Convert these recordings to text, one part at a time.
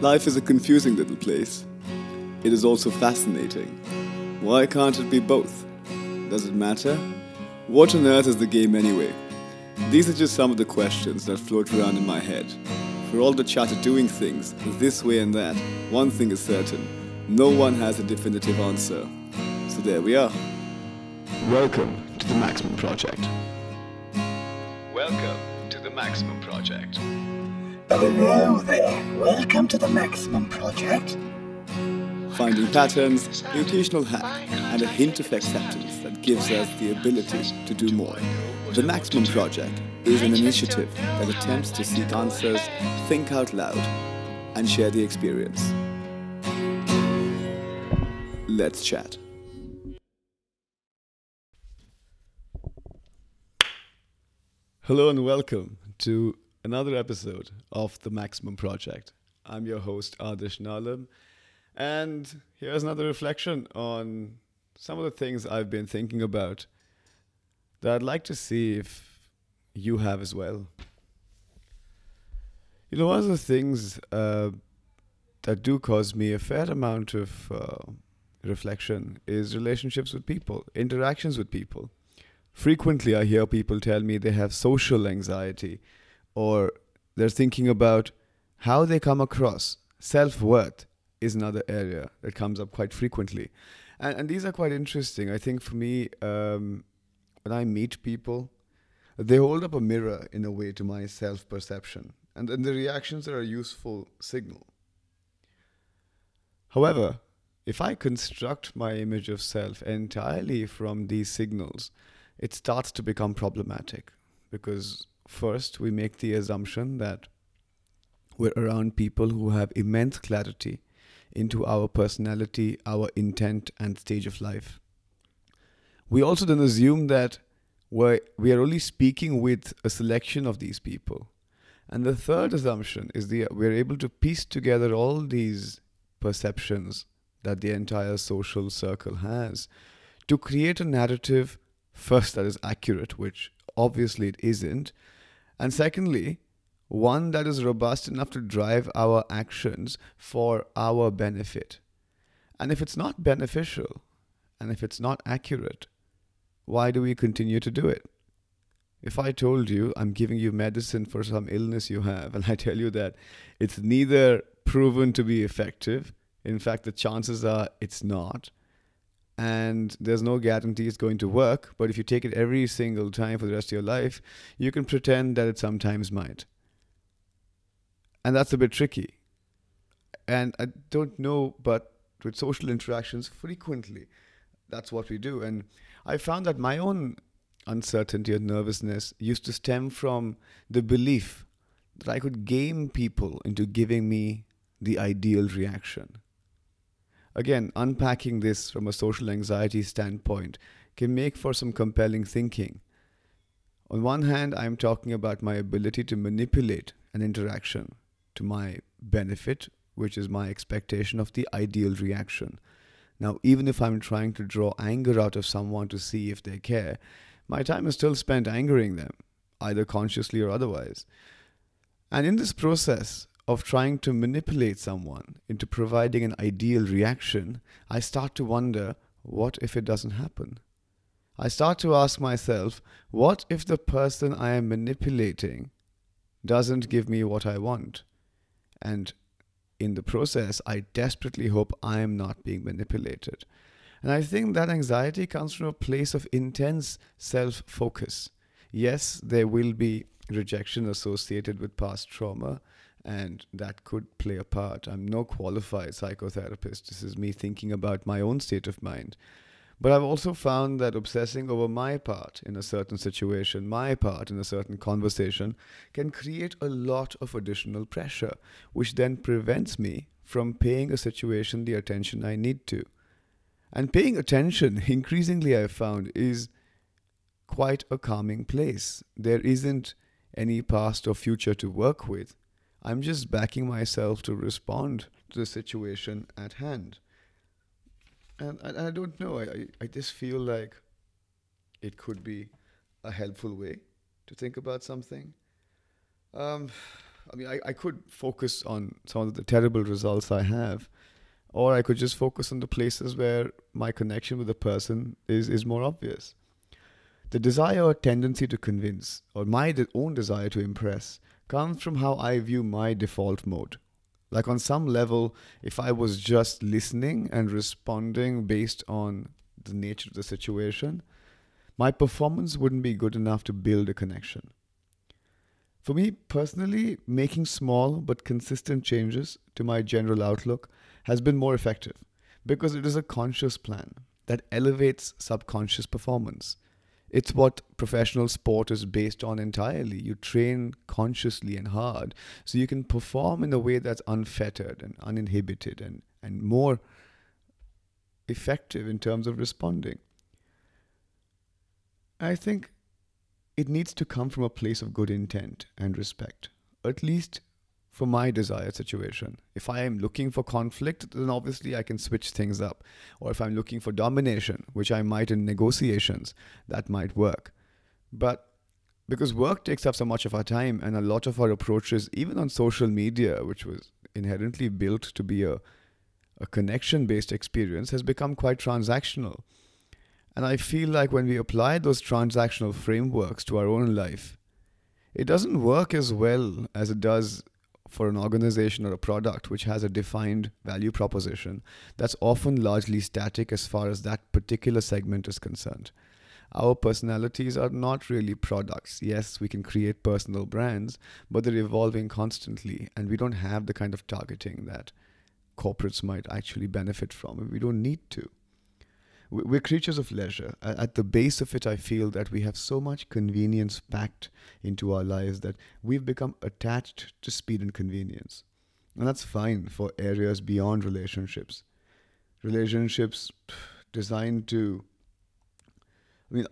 Life is a confusing little place. It is also fascinating. Why can't it be both? Does it matter? What on earth is the game anyway? These are just some of the questions that float around in my head. For all the chatter doing things this way and that, one thing is certain no one has a definitive answer. So there we are. Welcome to the Maximum Project. Welcome to the Maximum Project. Hello there. Welcome to the Maximum Project. Finding patterns, nutritional hack, and a hint of acceptance that gives us the ability to do more. The Maximum Project is an initiative that attempts to seek answers, think out loud, and share the experience. Let's chat. Hello and welcome to another episode of The Maximum Project. I'm your host, Adish Nalam, and here's another reflection on some of the things I've been thinking about that I'd like to see if you have as well. You know, one of the things uh, that do cause me a fair amount of uh, reflection is relationships with people, interactions with people. Frequently, I hear people tell me they have social anxiety or they're thinking about how they come across. Self worth is another area that comes up quite frequently. And, and these are quite interesting. I think for me, um, when I meet people, they hold up a mirror in a way to my self perception. And then the reactions are a useful signal. However, if I construct my image of self entirely from these signals, it starts to become problematic because first we make the assumption that we're around people who have immense clarity into our personality, our intent, and stage of life. We also then assume that we're, we are only speaking with a selection of these people. And the third assumption is that we're able to piece together all these perceptions that the entire social circle has to create a narrative, first, that is accurate, which obviously it isn't, and secondly, one that is robust enough to drive our actions for our benefit. And if it's not beneficial, and if it's not accurate, why do we continue to do it? If I told you I'm giving you medicine for some illness you have, and I tell you that it's neither proven to be effective, in fact, the chances are it's not, and there's no guarantee it's going to work, but if you take it every single time for the rest of your life, you can pretend that it sometimes might. And that's a bit tricky. And I don't know, but with social interactions, frequently, that's what we do. And I found that my own uncertainty and nervousness used to stem from the belief that I could game people into giving me the ideal reaction. Again, unpacking this from a social anxiety standpoint can make for some compelling thinking. On one hand, I'm talking about my ability to manipulate an interaction to my benefit, which is my expectation of the ideal reaction. Now, even if I'm trying to draw anger out of someone to see if they care, my time is still spent angering them, either consciously or otherwise. And in this process of trying to manipulate someone into providing an ideal reaction, I start to wonder what if it doesn't happen? I start to ask myself, what if the person I am manipulating doesn't give me what I want? And in the process, I desperately hope I am not being manipulated. And I think that anxiety comes from a place of intense self focus. Yes, there will be rejection associated with past trauma, and that could play a part. I'm no qualified psychotherapist. This is me thinking about my own state of mind. But I've also found that obsessing over my part in a certain situation, my part in a certain conversation, can create a lot of additional pressure, which then prevents me from paying a situation the attention I need to. And paying attention, increasingly, I've found, is quite a calming place. There isn't any past or future to work with. I'm just backing myself to respond to the situation at hand and I, don't know. I, I just feel like it could be a helpful way to think about something. Um, I mean, I, I could focus on some of the terrible results I have, or I could just focus on the places where my connection with the person is, is more obvious. The desire or tendency to convince, or my de- own desire to impress, comes from how I view my default mode. Like, on some level, if I was just listening and responding based on the nature of the situation, my performance wouldn't be good enough to build a connection. For me personally, making small but consistent changes to my general outlook has been more effective because it is a conscious plan that elevates subconscious performance. It's what professional sport is based on entirely. You train consciously and hard so you can perform in a way that's unfettered and uninhibited and, and more effective in terms of responding. I think it needs to come from a place of good intent and respect, at least for my desired situation. If I am looking for conflict, then obviously I can switch things up. Or if I'm looking for domination, which I might in negotiations, that might work. But because work takes up so much of our time and a lot of our approaches, even on social media, which was inherently built to be a, a connection based experience, has become quite transactional. And I feel like when we apply those transactional frameworks to our own life, it doesn't work as well as it does for an organization or a product which has a defined value proposition that's often largely static as far as that particular segment is concerned. Our personalities are not really products. Yes, we can create personal brands, but they're evolving constantly, and we don't have the kind of targeting that corporates might actually benefit from. We don't need to we're creatures of leisure. At the base of it, I feel that we have so much convenience packed into our lives that we've become attached to speed and convenience. And that's fine for areas beyond relationships. Relationships designed to, I mean,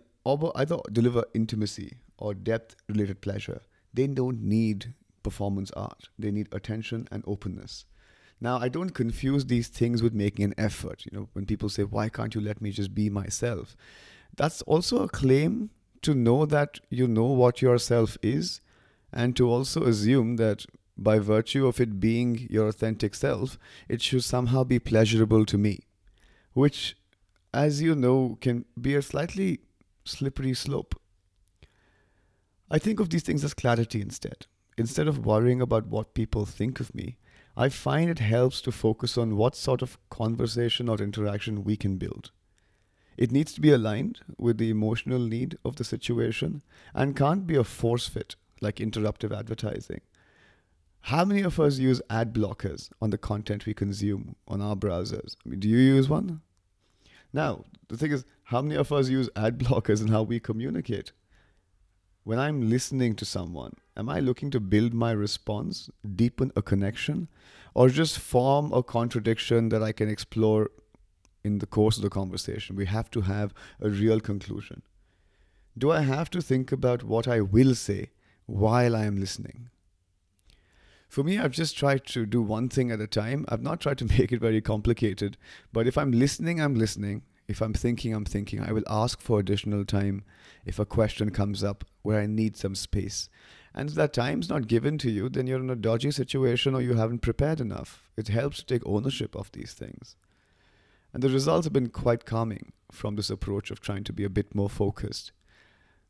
either deliver intimacy or depth related pleasure, they don't need performance art. They need attention and openness. Now, I don't confuse these things with making an effort. You know, when people say, why can't you let me just be myself? That's also a claim to know that you know what yourself is and to also assume that by virtue of it being your authentic self, it should somehow be pleasurable to me, which, as you know, can be a slightly slippery slope. I think of these things as clarity instead. Instead of worrying about what people think of me, I find it helps to focus on what sort of conversation or interaction we can build. It needs to be aligned with the emotional need of the situation and can't be a force fit like interruptive advertising. How many of us use ad blockers on the content we consume on our browsers? I mean, do you use one? Now, the thing is, how many of us use ad blockers in how we communicate? When I'm listening to someone, am I looking to build my response, deepen a connection, or just form a contradiction that I can explore in the course of the conversation. We have to have a real conclusion. Do I have to think about what I will say while I am listening? For me, I've just tried to do one thing at a time. I've not tried to make it very complicated, but if I'm listening, I'm listening. If I'm thinking, I'm thinking. I will ask for additional time if a question comes up where I need some space. And if that time's not given to you, then you're in a dodgy situation or you haven't prepared enough. It helps to take ownership of these things. And the results have been quite calming from this approach of trying to be a bit more focused.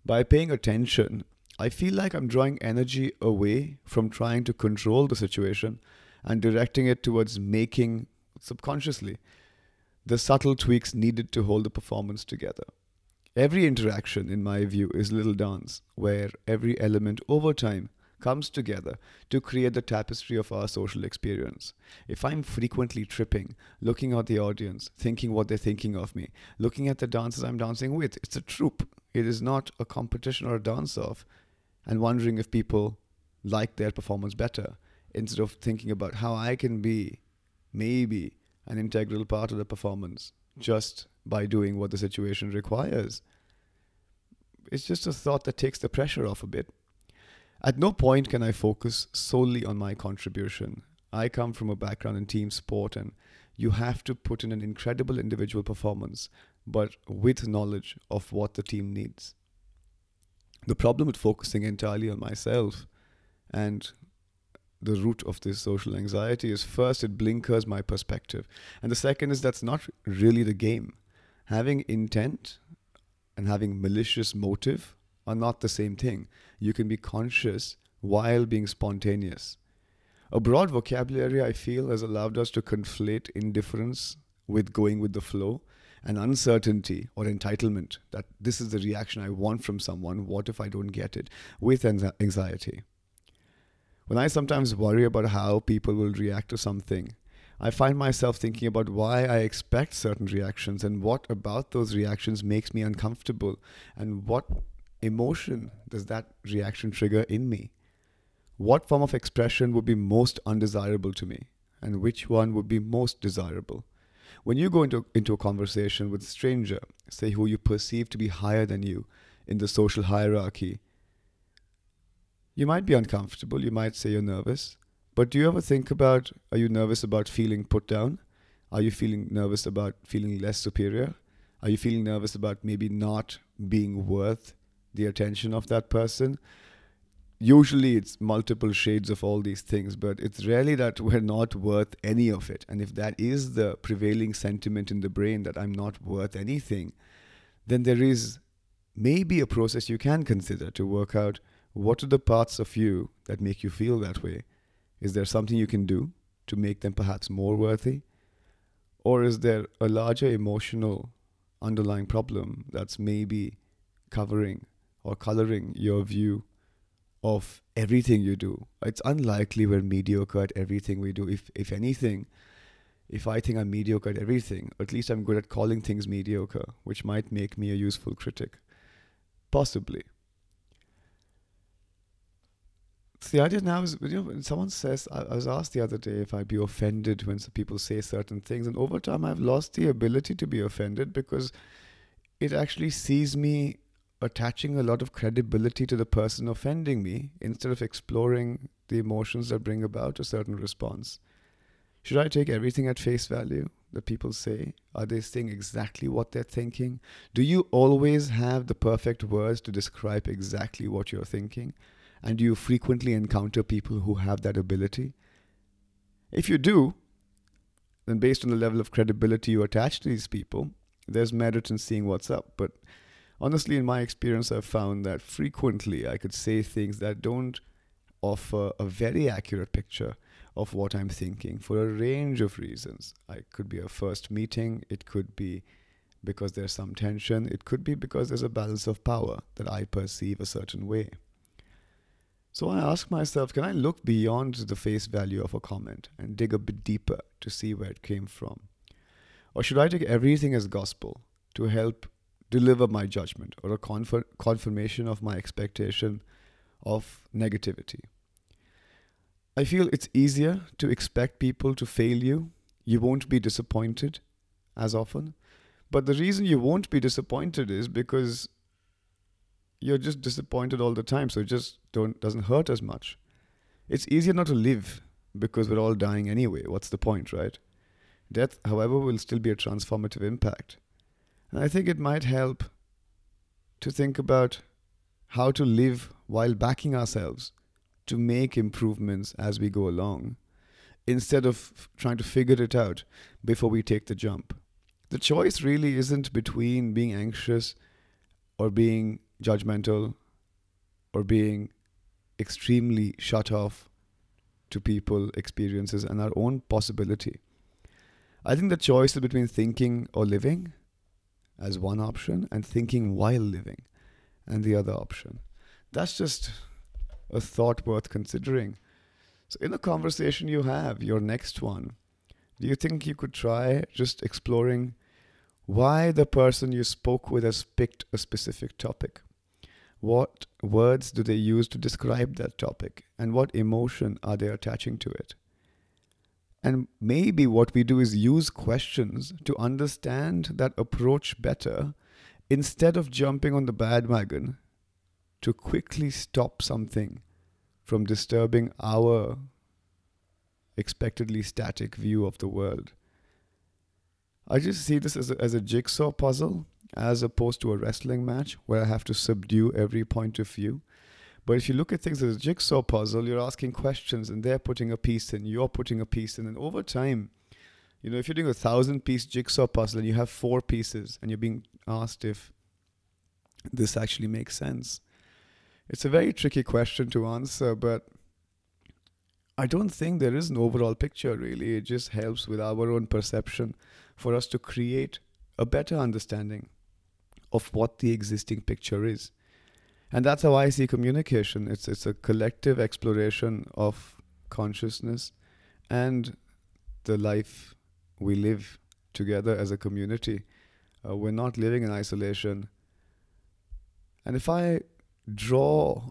By paying attention, I feel like I'm drawing energy away from trying to control the situation and directing it towards making subconsciously the subtle tweaks needed to hold the performance together. Every interaction, in my view, is little dance, where every element over time comes together to create the tapestry of our social experience. If I'm frequently tripping, looking at the audience, thinking what they're thinking of me, looking at the dancers I'm dancing with, it's a troupe. It is not a competition or a dance off, and wondering if people like their performance better instead of thinking about how I can be maybe an integral part of the performance just by doing what the situation requires. It's just a thought that takes the pressure off a bit. At no point can I focus solely on my contribution. I come from a background in team sport, and you have to put in an incredible individual performance, but with knowledge of what the team needs. The problem with focusing entirely on myself and the root of this social anxiety is first it blinkers my perspective. And the second is that's not really the game. Having intent and having malicious motive are not the same thing. You can be conscious while being spontaneous. A broad vocabulary i feel has allowed us to conflate indifference with going with the flow and uncertainty or entitlement that this is the reaction i want from someone what if i don't get it with anxiety when I sometimes worry about how people will react to something, I find myself thinking about why I expect certain reactions and what about those reactions makes me uncomfortable and what emotion does that reaction trigger in me. What form of expression would be most undesirable to me and which one would be most desirable? When you go into, into a conversation with a stranger, say who you perceive to be higher than you in the social hierarchy, you might be uncomfortable. You might say you're nervous. But do you ever think about are you nervous about feeling put down? Are you feeling nervous about feeling less superior? Are you feeling nervous about maybe not being worth the attention of that person? Usually it's multiple shades of all these things, but it's rarely that we're not worth any of it. And if that is the prevailing sentiment in the brain that I'm not worth anything, then there is maybe a process you can consider to work out what are the parts of you that make you feel that way? Is there something you can do to make them perhaps more worthy? Or is there a larger emotional underlying problem that's maybe covering or coloring your view of everything you do? It's unlikely we're mediocre at everything we do. If, if anything, if I think I'm mediocre at everything, at least I'm good at calling things mediocre, which might make me a useful critic. Possibly. So the idea now is, you know, when someone says, I, I was asked the other day if I'd be offended when people say certain things, and over time I've lost the ability to be offended because it actually sees me attaching a lot of credibility to the person offending me instead of exploring the emotions that bring about a certain response. Should I take everything at face value that people say? Are they saying exactly what they're thinking? Do you always have the perfect words to describe exactly what you're thinking? And do you frequently encounter people who have that ability? If you do, then based on the level of credibility you attach to these people, there's merit in seeing what's up. But honestly, in my experience, I've found that frequently I could say things that don't offer a very accurate picture of what I'm thinking for a range of reasons. It could be a first meeting, it could be because there's some tension, it could be because there's a balance of power that I perceive a certain way. So I ask myself, can I look beyond the face value of a comment and dig a bit deeper to see where it came from? Or should I take everything as gospel to help deliver my judgment or a confir- confirmation of my expectation of negativity? I feel it's easier to expect people to fail you. You won't be disappointed as often. But the reason you won't be disappointed is because you're just disappointed all the time, so it just don't doesn't hurt as much. It's easier not to live because we're all dying anyway. What's the point, right? Death, however, will still be a transformative impact. And I think it might help to think about how to live while backing ourselves to make improvements as we go along instead of trying to figure it out before we take the jump. The choice really isn't between being anxious or being judgmental or being extremely shut off to people, experiences, and our own possibility. I think the choice is between thinking or living as one option and thinking while living and the other option. That's just a thought worth considering. So, in the conversation you have, your next one, do you think you could try just exploring why the person you spoke with has picked a specific topic? What words do they use to describe that topic? And what emotion are they attaching to it? And maybe what we do is use questions to understand that approach better instead of jumping on the bandwagon to quickly stop something from disturbing our expectedly static view of the world. I just see this as a, as a jigsaw puzzle as opposed to a wrestling match where I have to subdue every point of view. But if you look at things as a jigsaw puzzle, you're asking questions and they're putting a piece in, you're putting a piece in. And over time, you know, if you're doing a thousand piece jigsaw puzzle and you have four pieces and you're being asked if this actually makes sense, it's a very tricky question to answer, but I don't think there is an overall picture really. It just helps with our own perception for us to create a better understanding of what the existing picture is. And that's how I see communication. It's it's a collective exploration of consciousness and the life we live together as a community. Uh, we're not living in isolation. And if I draw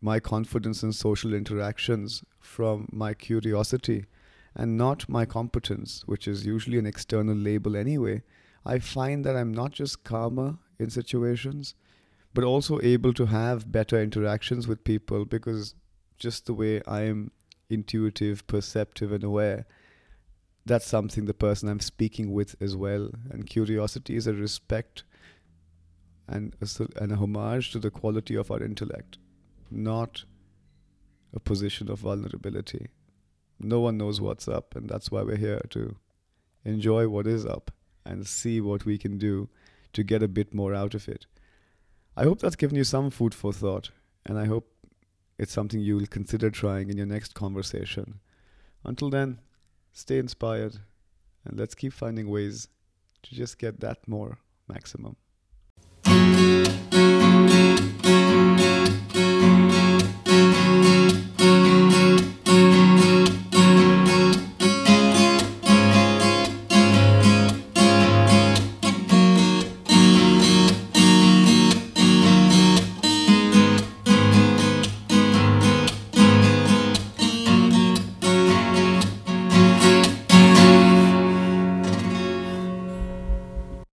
my confidence in social interactions from my curiosity and not my competence, which is usually an external label anyway, I find that I'm not just calmer in situations, but also able to have better interactions with people because just the way I am intuitive, perceptive, and aware, that's something the person I'm speaking with as well. And curiosity is a respect and a, and a homage to the quality of our intellect, not a position of vulnerability. No one knows what's up, and that's why we're here to enjoy what is up and see what we can do to get a bit more out of it. I hope that's given you some food for thought, and I hope it's something you'll consider trying in your next conversation. Until then, stay inspired and let's keep finding ways to just get that more maximum.